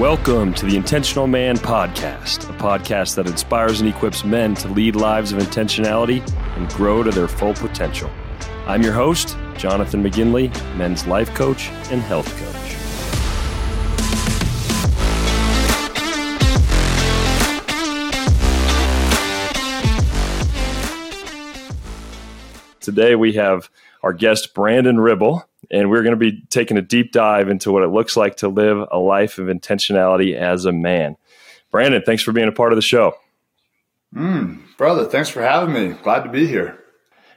Welcome to the Intentional Man Podcast, a podcast that inspires and equips men to lead lives of intentionality and grow to their full potential. I'm your host, Jonathan McGinley, men's life coach and health coach. Today we have our guest, Brandon Ribble and we're going to be taking a deep dive into what it looks like to live a life of intentionality as a man. Brandon, thanks for being a part of the show. Mm, brother, thanks for having me. Glad to be here.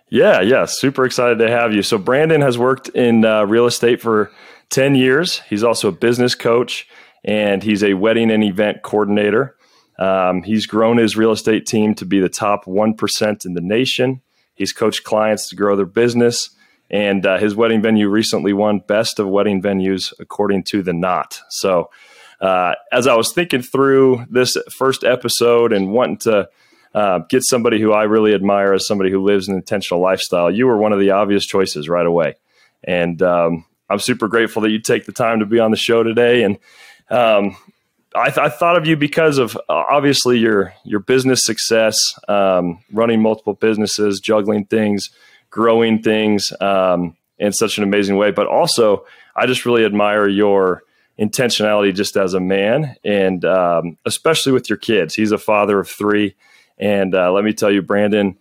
Yeah, yeah, super excited to have you. So, Brandon has worked in uh, real estate for 10 years. He's also a business coach and he's a wedding and event coordinator. Um, he's grown his real estate team to be the top 1% in the nation. He's coached clients to grow their business and uh, his wedding venue recently won Best of Wedding Venues according to the Knot. So, uh, as I was thinking through this first episode and wanting to uh, get somebody who I really admire as somebody who lives an intentional lifestyle, you were one of the obvious choices right away. And um, I'm super grateful that you take the time to be on the show today. And um, I, th- I, thought of you because of uh, obviously your your business success, um, running multiple businesses, juggling things growing things um, in such an amazing way. But also, I just really admire your intentionality just as a man, and um, especially with your kids. He's a father of three, and uh, let me tell you, Brandon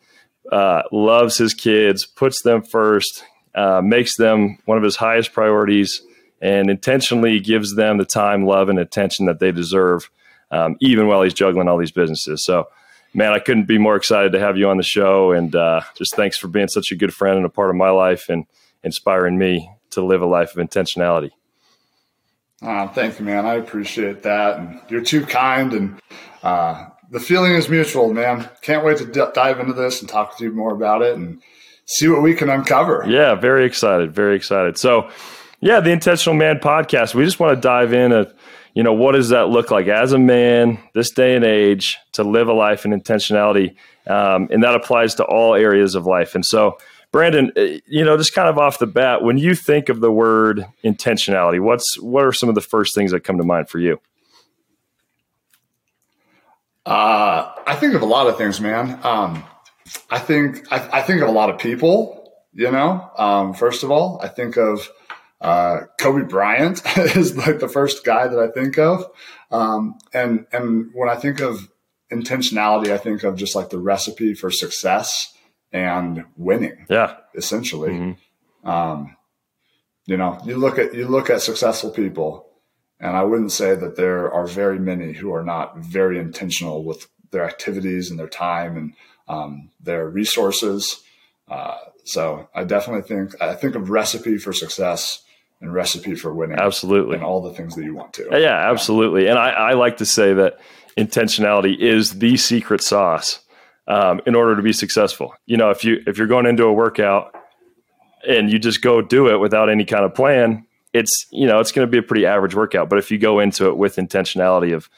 uh, loves his kids, puts them first, uh, makes them one of his highest priorities, and intentionally gives them the time, love, and attention that they deserve, um, even while he's juggling all these businesses. So man, I couldn't be more excited to have you on the show. And uh, just thanks for being such a good friend and a part of my life and inspiring me to live a life of intentionality. Uh, thank you, man. I appreciate that. And you're too kind. And uh, the feeling is mutual, man. Can't wait to d- dive into this and talk to you more about it and see what we can uncover. Yeah, very excited. Very excited. So, yeah, the Intentional Man podcast. We just want to dive in a you know, what does that look like as a man, this day and age, to live a life in intentionality? Um, and that applies to all areas of life. And so, Brandon, uh, you know, just kind of off the bat, when you think of the word intentionality, what's what are some of the first things that come to mind for you? Uh, I think of a lot of things, man. Um, I think I, I, think of a lot of people. You know, um, first of all, I think of uh, Kobe Bryant is like the first guy that I think of. Um, and, and when I think of intentionality, I think of just like the recipe for success and winning. Yeah. Essentially. Mm-hmm. Um, you know, you look at, you look at successful people and I wouldn't say that there are very many who are not very intentional with their activities and their time and um, their resources. Uh, so I definitely think I think of recipe for success and recipe for winning. Absolutely. And all the things that you want to. Yeah, absolutely. And I, I like to say that intentionality is the secret sauce um, in order to be successful. You know, if you if you're going into a workout and you just go do it without any kind of plan, it's you know it's going to be a pretty average workout. But if you go into it with intentionality of,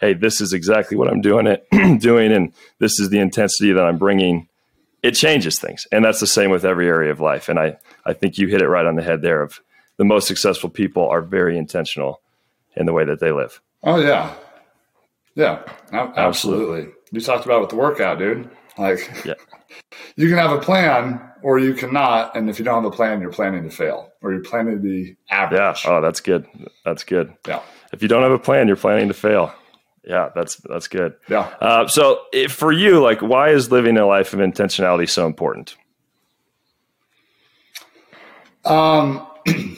hey, this is exactly what I'm doing it doing, and this is the intensity that I'm bringing, it changes things. And that's the same with every area of life. And I I think you hit it right on the head there of the most successful people are very intentional in the way that they live. Oh yeah, yeah, absolutely. absolutely. You talked about with the workout, dude. Like, yeah. you can have a plan or you cannot, and if you don't have a plan, you're planning to fail or you're planning to be average. Yeah. Oh, that's good. That's good. Yeah. If you don't have a plan, you're planning to fail. Yeah, that's that's good. Yeah. Uh, so, if, for you, like, why is living a life of intentionality so important? Um.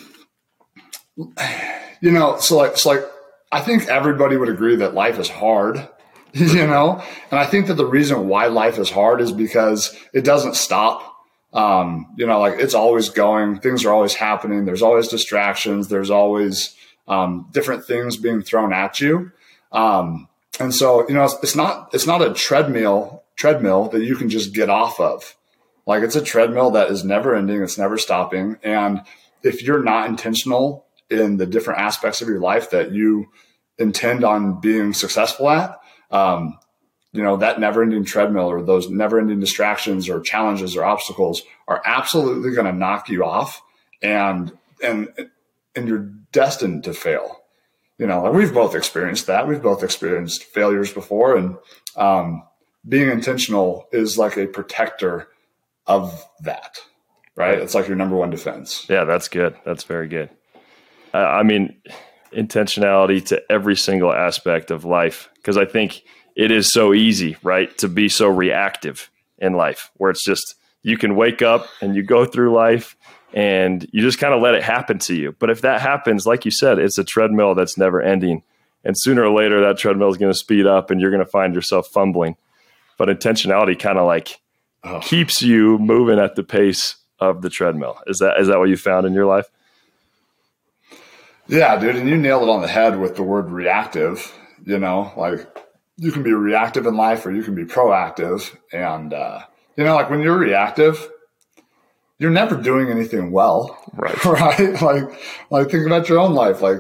you know, so like, so like, I think everybody would agree that life is hard, you know, and I think that the reason why life is hard is because it doesn't stop. Um, you know, like it's always going, things are always happening. There's always distractions. There's always, um, different things being thrown at you. Um, and so, you know, it's, it's not, it's not a treadmill, treadmill that you can just get off of. Like it's a treadmill that is never ending. It's never stopping. And if you're not intentional in the different aspects of your life that you intend on being successful at, um, you know, that never ending treadmill or those never ending distractions or challenges or obstacles are absolutely going to knock you off and, and, and you're destined to fail. you know, like we've both experienced that. We've both experienced failures before, and um, being intentional is like a protector of that, right? It's like your number one defense. Yeah, that's good. That's very good. I mean, intentionality to every single aspect of life because I think it is so easy, right, to be so reactive in life where it's just you can wake up and you go through life and you just kind of let it happen to you. But if that happens, like you said, it's a treadmill that's never ending. And sooner or later, that treadmill is going to speed up and you're going to find yourself fumbling. But intentionality kind of like oh. keeps you moving at the pace of the treadmill. Is that is that what you found in your life? Yeah, dude, and you nailed it on the head with the word reactive. You know, like you can be reactive in life or you can be proactive. And uh, you know, like when you're reactive, you're never doing anything well. Right. Right. Like, like think about your own life. Like,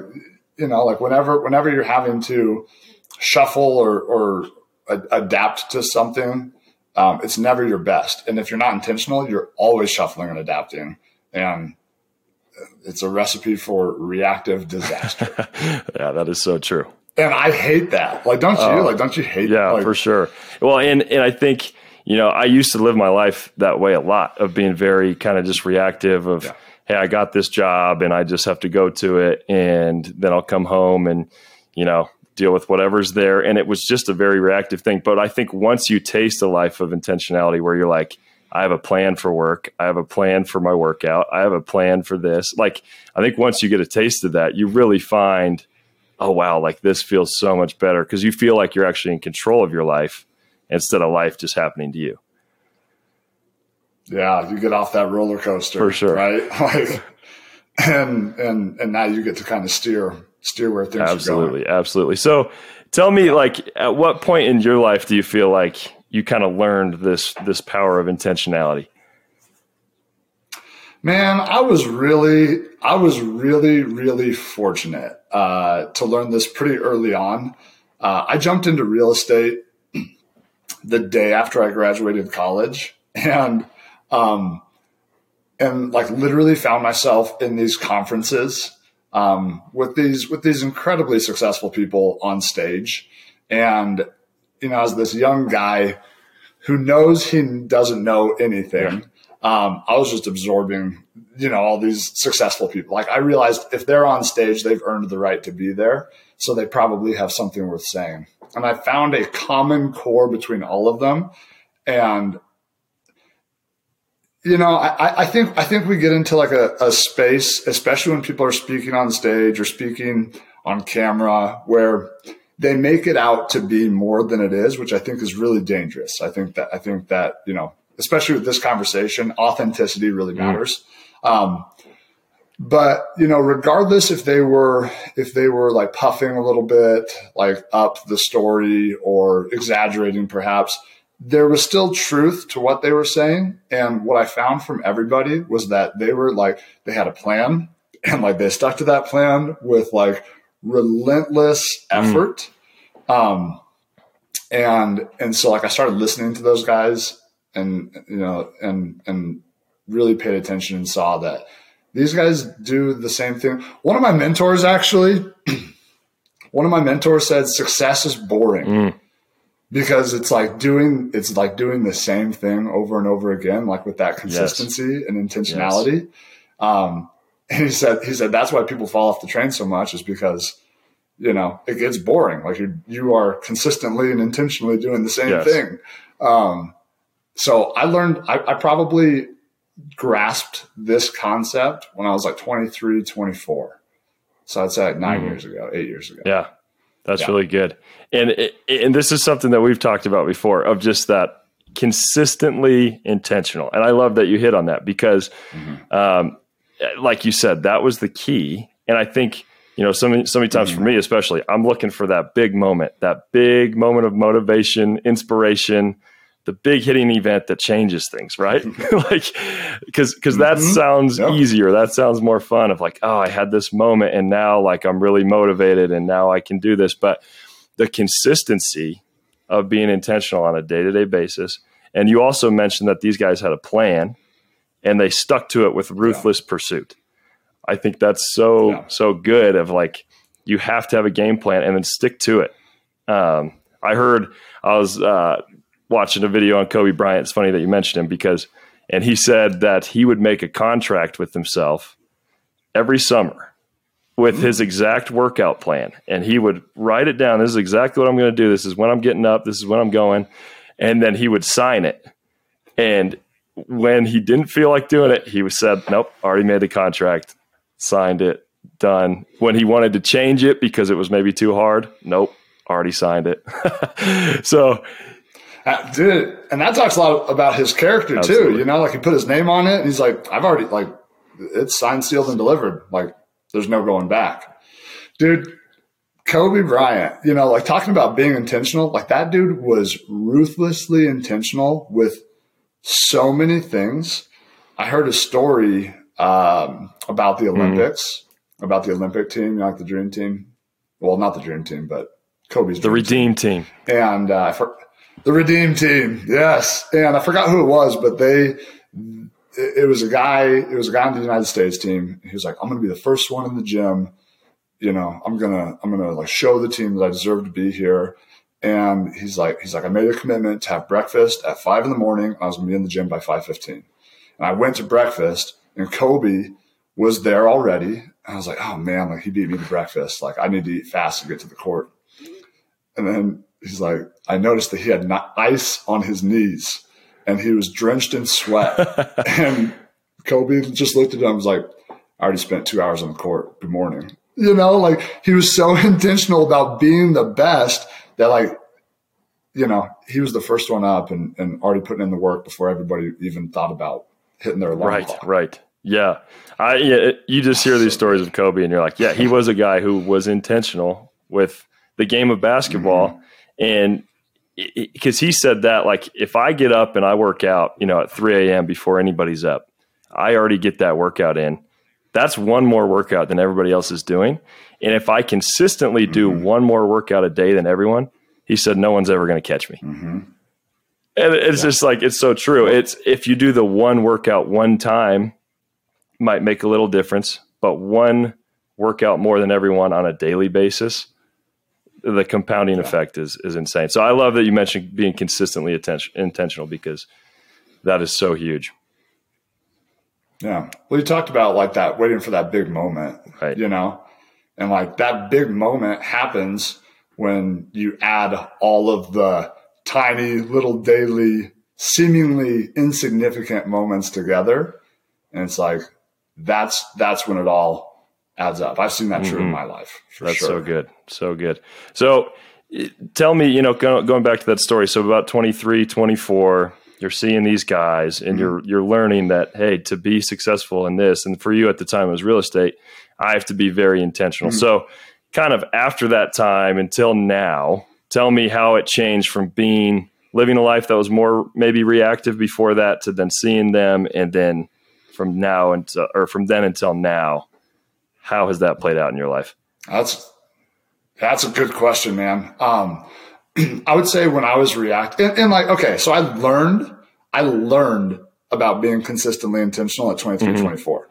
you know, like whenever, whenever you're having to shuffle or, or a, adapt to something, um, it's never your best. And if you're not intentional, you're always shuffling and adapting. And it's a recipe for reactive disaster. yeah, that is so true. And I hate that. Like, don't you? Uh, like, don't you hate? Yeah, like, for sure. Well, and and I think you know, I used to live my life that way a lot of being very kind of just reactive of, yeah. hey, I got this job and I just have to go to it and then I'll come home and, you know, deal with whatever's there. And it was just a very reactive thing. But I think once you taste a life of intentionality where you're like, I have a plan for work. I have a plan for my workout. I have a plan for this. Like, I think once you get a taste of that, you really find, oh, wow, like this feels so much better because you feel like you're actually in control of your life instead of life just happening to you. Yeah, you get off that roller coaster for sure, right? Like, and and and now you get to kind of steer steer where things are. absolutely, absolutely. So, tell me, like, at what point in your life do you feel like you kind of learned this this power of intentionality? Man, I was really, I was really, really fortunate uh, to learn this pretty early on. Uh, I jumped into real estate the day after I graduated college and um and like literally found myself in these conferences um with these with these incredibly successful people on stage and you know as this young guy who knows he doesn't know anything um I was just absorbing you know all these successful people like I realized if they're on stage they've earned the right to be there so they probably have something worth saying and I found a common core between all of them. And you know, I, I think I think we get into like a, a space, especially when people are speaking on stage or speaking on camera, where they make it out to be more than it is, which I think is really dangerous. I think that I think that you know, especially with this conversation, authenticity really mm. matters. Mm. Um, but you know regardless if they were if they were like puffing a little bit like up the story or exaggerating perhaps there was still truth to what they were saying and what i found from everybody was that they were like they had a plan and like they stuck to that plan with like relentless mm. effort mm. um and and so like i started listening to those guys and you know and and really paid attention and saw that these guys do the same thing. One of my mentors actually, one of my mentors said success is boring. Mm. Because it's like doing it's like doing the same thing over and over again, like with that consistency yes. and intentionality. Yes. Um, and he said he said that's why people fall off the train so much is because you know it gets boring. Like you you are consistently and intentionally doing the same yes. thing. Um, so I learned I, I probably grasped this concept when I was like 23, 24. So I'd say like 9 mm. years ago, eight years ago. Yeah, that's yeah. really good. And and this is something that we've talked about before of just that consistently intentional. And I love that you hit on that because, mm-hmm. um, like you said, that was the key. And I think you know, so many, so many times mm-hmm. for me, especially, I'm looking for that big moment, that big moment of motivation, inspiration, the big hitting event that changes things, right? like, because because that mm-hmm. sounds yep. easier. That sounds more fun. Of like, oh, I had this moment, and now like I'm really motivated, and now I can do this. But the consistency of being intentional on a day to day basis, and you also mentioned that these guys had a plan, and they stuck to it with ruthless yeah. pursuit. I think that's so yeah. so good. Of like, you have to have a game plan and then stick to it. Um, I heard I was uh, watching a video on Kobe Bryant. It's funny that you mentioned him because, and he said that he would make a contract with himself every summer with his exact workout plan, and he would write it down. This is exactly what I'm going to do. This is when I'm getting up. This is when I'm going, and then he would sign it. And when he didn't feel like doing it, he said, "Nope, already made the contract, signed it, done." When he wanted to change it because it was maybe too hard, nope, already signed it. so, uh, dude, and that talks a lot about his character absolutely. too. You know, like he put his name on it, and he's like, "I've already like it's signed, sealed, and delivered. Like, there's no going back, dude." Kobe Bryant, you know, like talking about being intentional, like that dude was ruthlessly intentional with so many things. I heard a story um, about the mm-hmm. Olympics, mm. about the Olympic team, like the Dream Team. Well, not the Dream Team, but Kobe's the Redeem team. team. And uh, for, the Redeem team, yes. And I forgot who it was, but they it, it was a guy. It was a guy on the United States team. He was like, "I'm going to be the first one in the gym. You know, I'm gonna I'm gonna like show the team that I deserve to be here." And he's like, he's like, I made a commitment to have breakfast at five in the morning. I was gonna be in the gym by five fifteen. And I went to breakfast, and Kobe was there already. And I was like, oh man, like he beat me to breakfast. Like I need to eat fast to get to the court. And then he's like, I noticed that he had ice on his knees and he was drenched in sweat. and Kobe just looked at him and was like, I already spent two hours on the court. Good morning. You know, like he was so intentional about being the best that like, you know, he was the first one up and, and already putting in the work before everybody even thought about hitting their alarm right, clock. Right. Yeah. I, yeah, you just hear these stories of Kobe and you're like, yeah, he was a guy who was intentional with the game of basketball. Mm-hmm. And because he said that, like, if I get up and I work out, you know, at 3 a.m. before anybody's up, I already get that workout in. That's one more workout than everybody else is doing. And if I consistently do mm-hmm. one more workout a day than everyone, he said, no one's ever going to catch me. Mm-hmm. And it's yeah. just like, it's so true. It's if you do the one workout one time, might make a little difference, but one workout more than everyone on a daily basis the compounding yeah. effect is is insane. So I love that you mentioned being consistently attention, intentional because that is so huge. Yeah. Well, you talked about like that waiting for that big moment, right. you know, and like that big moment happens when you add all of the tiny little daily, seemingly insignificant moments together. And it's like, that's, that's when it all adds up. I've seen that true mm-hmm. in my life. That's sure. so good. So good. So tell me, you know, going back to that story. So about 23, 24, you're seeing these guys and mm-hmm. you're, you're learning that, Hey, to be successful in this, and for you at the time it was real estate, I have to be very intentional. Mm-hmm. So kind of after that time until now, tell me how it changed from being living a life that was more maybe reactive before that to then seeing them and then from now until or from then until now how has that played out in your life? That's that's a good question, man. Um, I would say when I was reacting, and, and, like, okay, so I learned, I learned about being consistently intentional at 23, mm-hmm. 24.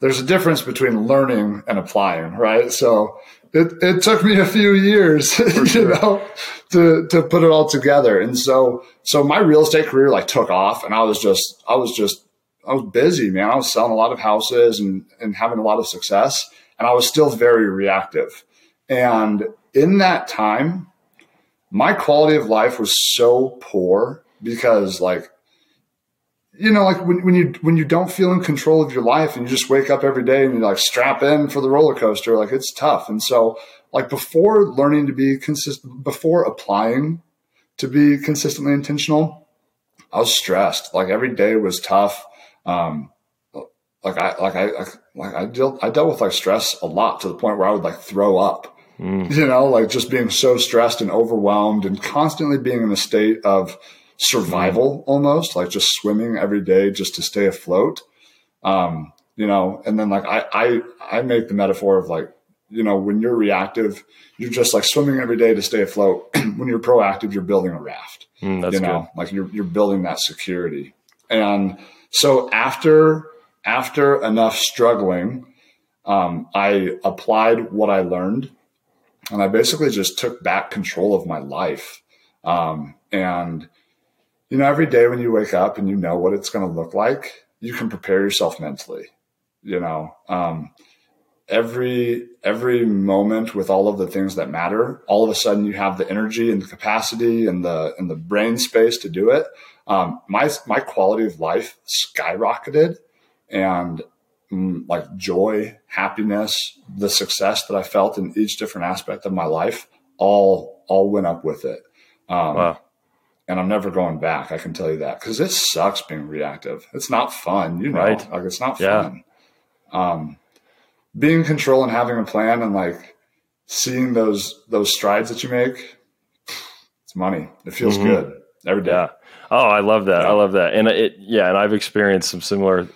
There's a difference between learning and applying, right? So it, it took me a few years, sure. you know, to, to put it all together. And so, so my real estate career like took off and I was just, I was just I was busy, man. I was selling a lot of houses and, and having a lot of success. And I was still very reactive. And in that time, my quality of life was so poor because like you know, like when, when you when you don't feel in control of your life and you just wake up every day and you like strap in for the roller coaster, like it's tough. And so like before learning to be consistent before applying to be consistently intentional, I was stressed. Like every day was tough. Um, like I, like I, like I dealt, I dealt with like stress a lot to the point where I would like throw up, mm. you know, like just being so stressed and overwhelmed and constantly being in a state of survival mm. almost like just swimming every day just to stay afloat. Um, you know, and then like I, I, I make the metaphor of like, you know, when you're reactive, you're just like swimming every day to stay afloat. when you're proactive, you're building a raft. Mm, you know, good. like you're you're building that security. And so after after enough struggling, um, I applied what I learned and I basically just took back control of my life. Um, and, you know, every day when you wake up and you know what it's going to look like, you can prepare yourself mentally, you know, um, every every moment with all of the things that matter all of a sudden you have the energy and the capacity and the and the brain space to do it. Um, my my quality of life skyrocketed. And like joy happiness the success that i felt in each different aspect of my life all all went up with it um, wow. and i'm never going back i can tell you that because it sucks being reactive it's not fun you know right. like it's not yeah. fun um, being in control and having a plan and like seeing those those strides that you make, it's money. It feels mm-hmm. good every day. Yeah. Oh, I love that. Yeah. I love that. And it, yeah, and I've experienced some similar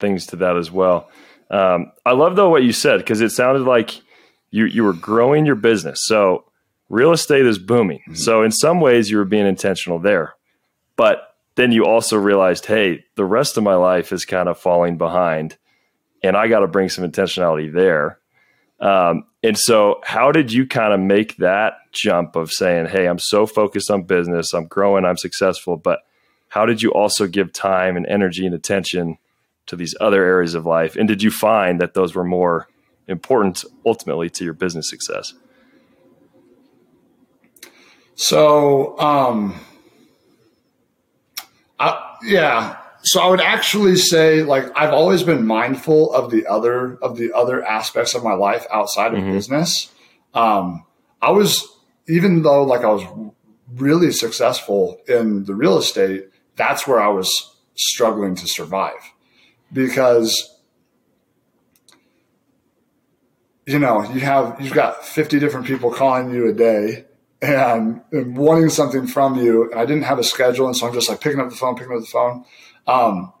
things to that as well. Um, I love though what you said because it sounded like you you were growing your business. So real estate is booming. Mm-hmm. So in some ways you were being intentional there, but then you also realized, hey, the rest of my life is kind of falling behind and I got to bring some intentionality there. Um, and so, how did you kind of make that jump of saying, "Hey, I'm so focused on business, I'm growing, I'm successful," but how did you also give time and energy and attention to these other areas of life? And did you find that those were more important ultimately to your business success? So, um, I, yeah, so I would actually say like I've always been mindful of the other of the other aspects of my life outside of mm-hmm. business. Um, I was even though like I was really successful in the real estate, that's where I was struggling to survive. Because you know you have you've got 50 different people calling you a day and, and wanting something from you. And i didn't have a schedule and so i'm just like picking up the phone picking up the phone. Um,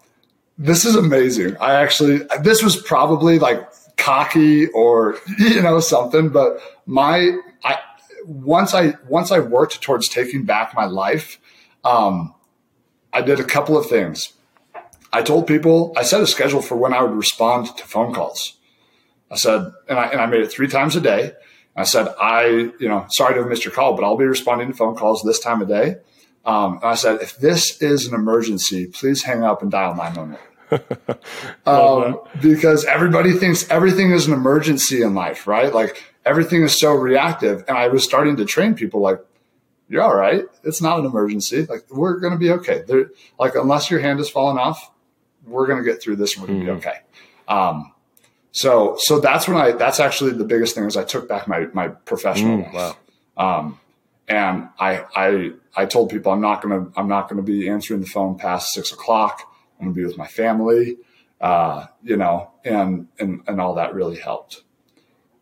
this is amazing. I actually, this was probably like cocky or, you know, something, but my, I, once I, once I worked towards taking back my life, um, I did a couple of things. I told people, I set a schedule for when I would respond to phone calls. I said, and I, and I made it three times a day. I said, I, you know, sorry to have missed your call, but I'll be responding to phone calls this time of day. Um, I said, if this is an emergency, please hang up and dial 911. um, because everybody thinks everything is an emergency in life, right? Like everything is so reactive. And I was starting to train people like, you're all right. It's not an emergency. Like we're going to be okay. There, like unless your hand is falling off, we're going to get through this and we're going to mm-hmm. be okay. Um, so, so that's when I, that's actually the biggest thing is I took back my, my professional mm, life. Wow. Um, and I, I, I told people I'm not going to, I'm not going to be answering the phone past six o'clock. I'm going to be with my family, uh, you know, and, and, and all that really helped.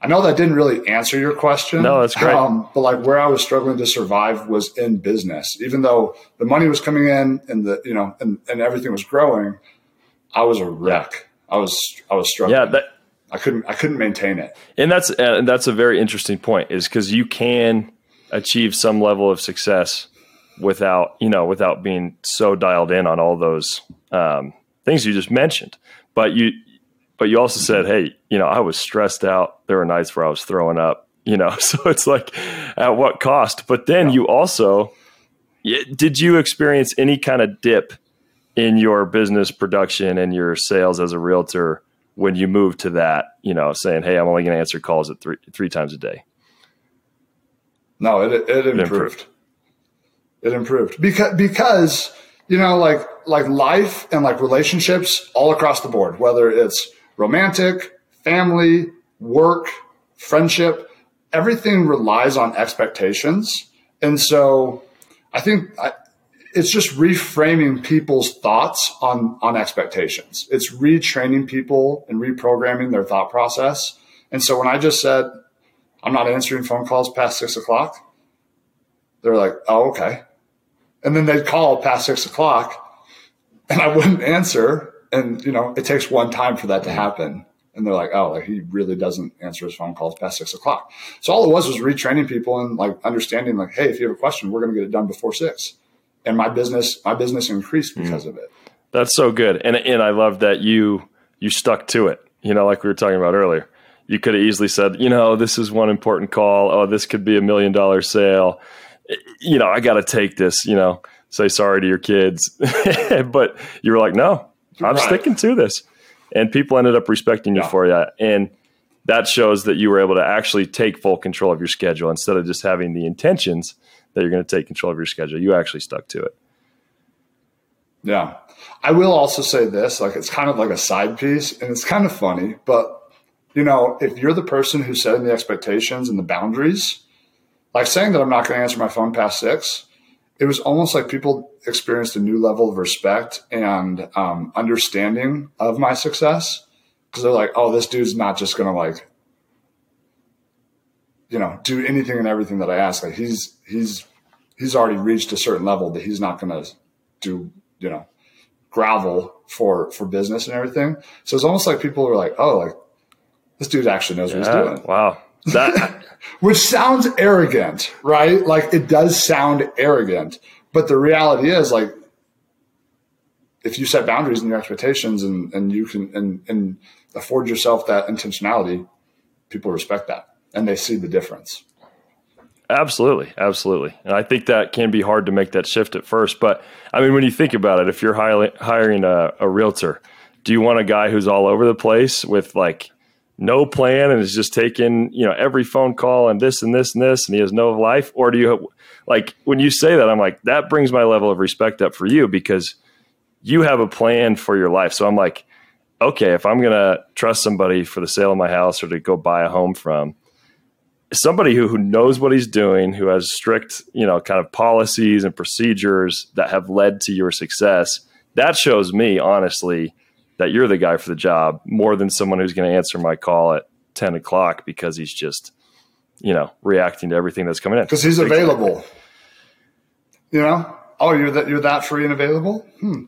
I know that didn't really answer your question. No, that's great. Um, but like where I was struggling to survive was in business. Even though the money was coming in and the, you know, and, and everything was growing, I was a wreck. I was, I was struggling. Yeah. That, I couldn't, I couldn't maintain it. And that's, uh, that's a very interesting point is because you can, achieve some level of success without you know without being so dialed in on all those um, things you just mentioned but you but you also said mm-hmm. hey you know i was stressed out there were nights where i was throwing up you know so it's like at what cost but then yeah. you also did you experience any kind of dip in your business production and your sales as a realtor when you moved to that you know saying hey i'm only going to answer calls at three three times a day no, it, it, it improved. improved. It improved because because you know like like life and like relationships all across the board, whether it's romantic, family, work, friendship, everything relies on expectations, and so I think I, it's just reframing people's thoughts on on expectations. It's retraining people and reprogramming their thought process. And so when I just said I'm not answering phone calls past six o'clock. They're like, oh, okay. And then they'd call past six o'clock and I wouldn't answer. And, you know, it takes one time for that to happen. And they're like, oh, like he really doesn't answer his phone calls past six o'clock. So all it was was retraining people and like understanding like, hey, if you have a question, we're going to get it done before six. And my business, my business increased because mm. of it. That's so good. And, and I love that you, you stuck to it, you know, like we were talking about earlier you could have easily said, you know, this is one important call. Oh, this could be a million dollar sale. You know, I got to take this, you know, say sorry to your kids. but you were like, no, I'm right. sticking to this. And people ended up respecting you yeah. for that. And that shows that you were able to actually take full control of your schedule instead of just having the intentions that you're going to take control of your schedule. You actually stuck to it. Yeah. I will also say this like, it's kind of like a side piece and it's kind of funny, but you know, if you're the person who's setting the expectations and the boundaries, like saying that I'm not going to answer my phone past six, it was almost like people experienced a new level of respect and um, understanding of my success because they're like, oh, this dude's not just going to like, you know, do anything and everything that I ask. Like he's he's he's already reached a certain level that he's not going to do, you know, gravel for for business and everything. So it's almost like people were like, oh, like this dude actually knows yeah, what he's doing. Wow. That which sounds arrogant, right? Like it does sound arrogant, but the reality is like if you set boundaries and your expectations and, and you can and, and afford yourself that intentionality, people respect that and they see the difference. Absolutely, absolutely, and I think that can be hard to make that shift at first. But I mean, when you think about it, if you're hiring a, a realtor, do you want a guy who's all over the place with like no plan and is just taking you know every phone call and this and this and this and he has no life? Or do you like when you say that i'm like that brings my level of respect up for you because you have a plan for your life. So i'm like okay if i'm going to trust somebody for the sale of my house or to go buy a home from somebody who, who knows what he's doing who has strict you know kind of policies and procedures that have led to your success that shows me honestly that you're the guy for the job more than someone who's going to answer my call at 10 o'clock because he's just, you know, reacting to everything that's coming in. Because he's available. You know? Oh, you're that you're that free and available? Hmm.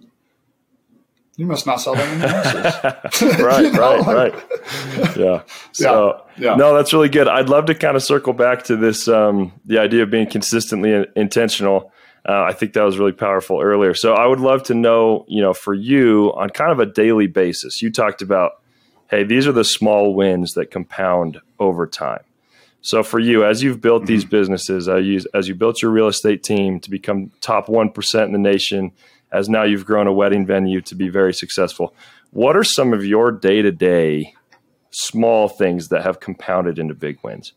You must not sell that many houses. right, you know? right, right. Yeah. So yeah, yeah. no, that's really good. I'd love to kind of circle back to this um, the idea of being consistently intentional uh, I think that was really powerful earlier. So I would love to know, you know, for you on kind of a daily basis, you talked about, hey, these are the small wins that compound over time. So for you, as you've built mm-hmm. these businesses, as you, as you built your real estate team to become top 1% in the nation, as now you've grown a wedding venue to be very successful, what are some of your day to day small things that have compounded into big wins?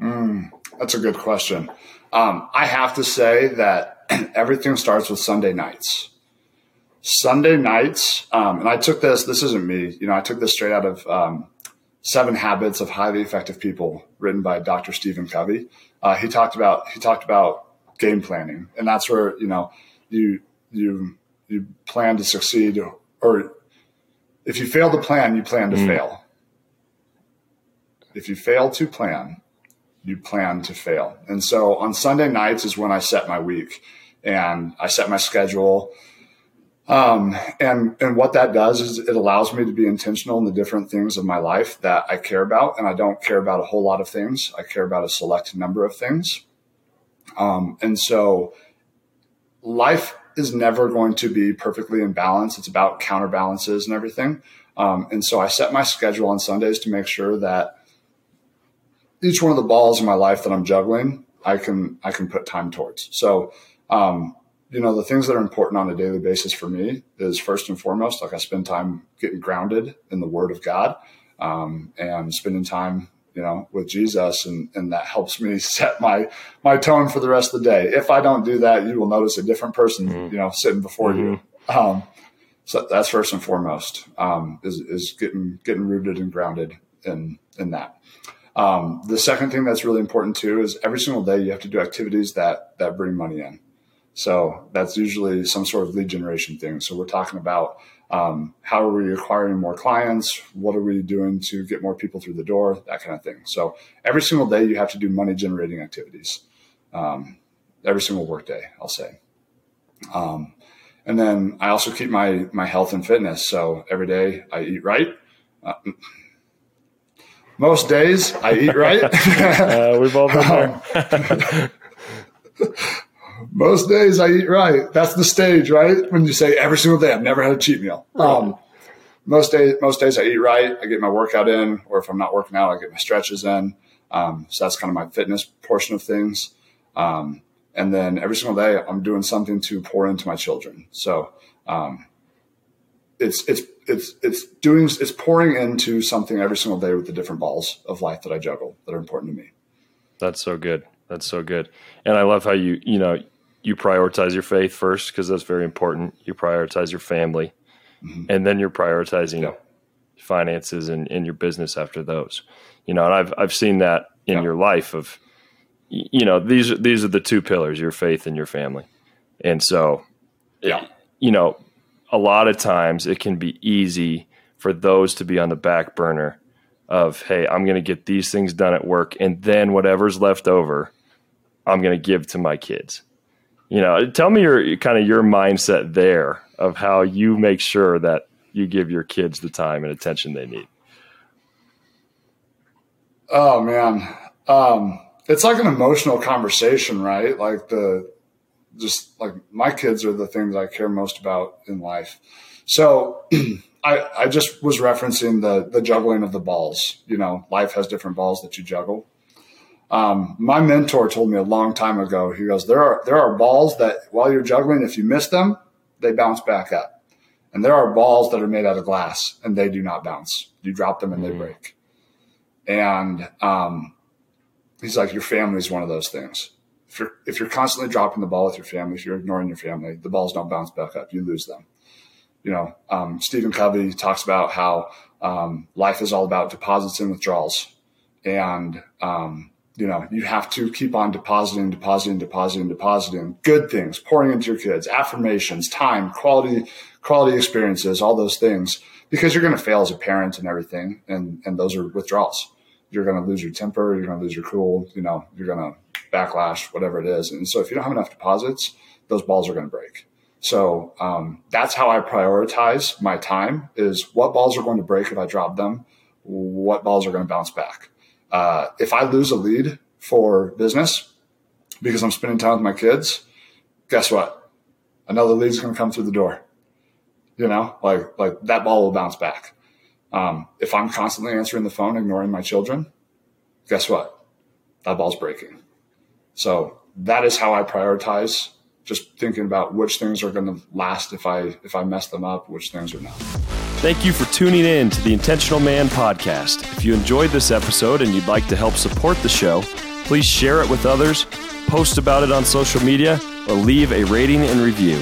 Mm, that's a good question. Um, I have to say that everything starts with Sunday nights. Sunday nights, um, and I took this. This isn't me. You know, I took this straight out of um, Seven Habits of Highly Effective People, written by Dr. Stephen Covey. Uh, he talked about he talked about game planning, and that's where you know you you you plan to succeed, or if you fail to plan, you plan to mm. fail. If you fail to plan, you plan to fail. And so on Sunday nights is when I set my week and I set my schedule. Um, and, and what that does is it allows me to be intentional in the different things of my life that I care about. And I don't care about a whole lot of things. I care about a select number of things. Um, and so life is never going to be perfectly in balance. It's about counterbalances and everything. Um, and so I set my schedule on Sundays to make sure that each one of the balls in my life that I'm juggling, I can I can put time towards. So, um, you know, the things that are important on a daily basis for me is first and foremost, like I spend time getting grounded in the Word of God, um, and spending time, you know, with Jesus, and and that helps me set my my tone for the rest of the day. If I don't do that, you will notice a different person, mm-hmm. you know, sitting before mm-hmm. you. Um, so that's first and foremost um, is is getting getting rooted and grounded in in that. Um, the second thing that's really important too is every single day you have to do activities that that bring money in. So that's usually some sort of lead generation thing. So we're talking about um, how are we acquiring more clients? What are we doing to get more people through the door? That kind of thing. So every single day you have to do money generating activities. Um, every single workday, I'll say. Um, and then I also keep my my health and fitness. So every day I eat right. Uh, most days I eat right. uh, we've all been there. most days I eat right. That's the stage, right? When you say every single day, I've never had a cheat meal. Um, most days, most days I eat right. I get my workout in, or if I'm not working out, I get my stretches in. Um, so that's kind of my fitness portion of things. Um, and then every single day, I'm doing something to pour into my children. So um, it's it's it's it's doing it's pouring into something every single day with the different balls of life that I juggle that are important to me. That's so good. That's so good. And I love how you you know you prioritize your faith first because that's very important. You prioritize your family, mm-hmm. and then you're prioritizing yeah. finances and, and your business after those. You know, and I've I've seen that in yeah. your life of you know these these are the two pillars: your faith and your family. And so, yeah, you know, a lot of times it can be easy for those to be on the back burner of hey i'm going to get these things done at work and then whatever's left over i'm going to give to my kids. You know tell me your kind of your mindset there of how you make sure that you give your kids the time and attention they need. Oh man. Um, it's like an emotional conversation right? Like the just like my kids are the things i care most about in life so I, I just was referencing the the juggling of the balls you know life has different balls that you juggle um, my mentor told me a long time ago. He goes, "There are there are balls that while you're juggling, if you miss them, they bounce back up, and there are balls that are made out of glass and they do not bounce. You drop them and mm-hmm. they break." And um, he's like, "Your family is one of those things. If you're if you're constantly dropping the ball with your family, if you're ignoring your family, the balls don't bounce back up. You lose them." You know, um, Stephen Covey talks about how um, life is all about deposits and withdrawals, and um, you know, you have to keep on depositing, depositing, depositing, depositing good things, pouring into your kids, affirmations, time, quality, quality experiences, all those things, because you're going to fail as a parent and everything. And, and those are withdrawals. You're going to lose your temper. You're going to lose your cool. You know, you're going to backlash, whatever it is. And so if you don't have enough deposits, those balls are going to break. So um, that's how I prioritize my time is what balls are going to break if I drop them, what balls are going to bounce back. Uh, if I lose a lead for business because I'm spending time with my kids, guess what? Another lead is going to come through the door. You know, like like that ball will bounce back. Um, if I'm constantly answering the phone, ignoring my children, guess what? That ball's breaking. So that is how I prioritize. Just thinking about which things are going to last if I if I mess them up, which things are not. Thank you for tuning in to the Intentional Man podcast. If you enjoyed this episode and you'd like to help support the show, please share it with others, post about it on social media, or leave a rating and review.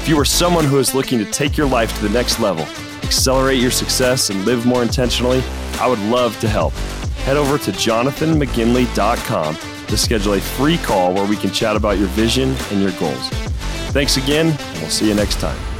If you are someone who is looking to take your life to the next level, accelerate your success, and live more intentionally, I would love to help. Head over to jonathanmcginley.com to schedule a free call where we can chat about your vision and your goals. Thanks again, and we'll see you next time.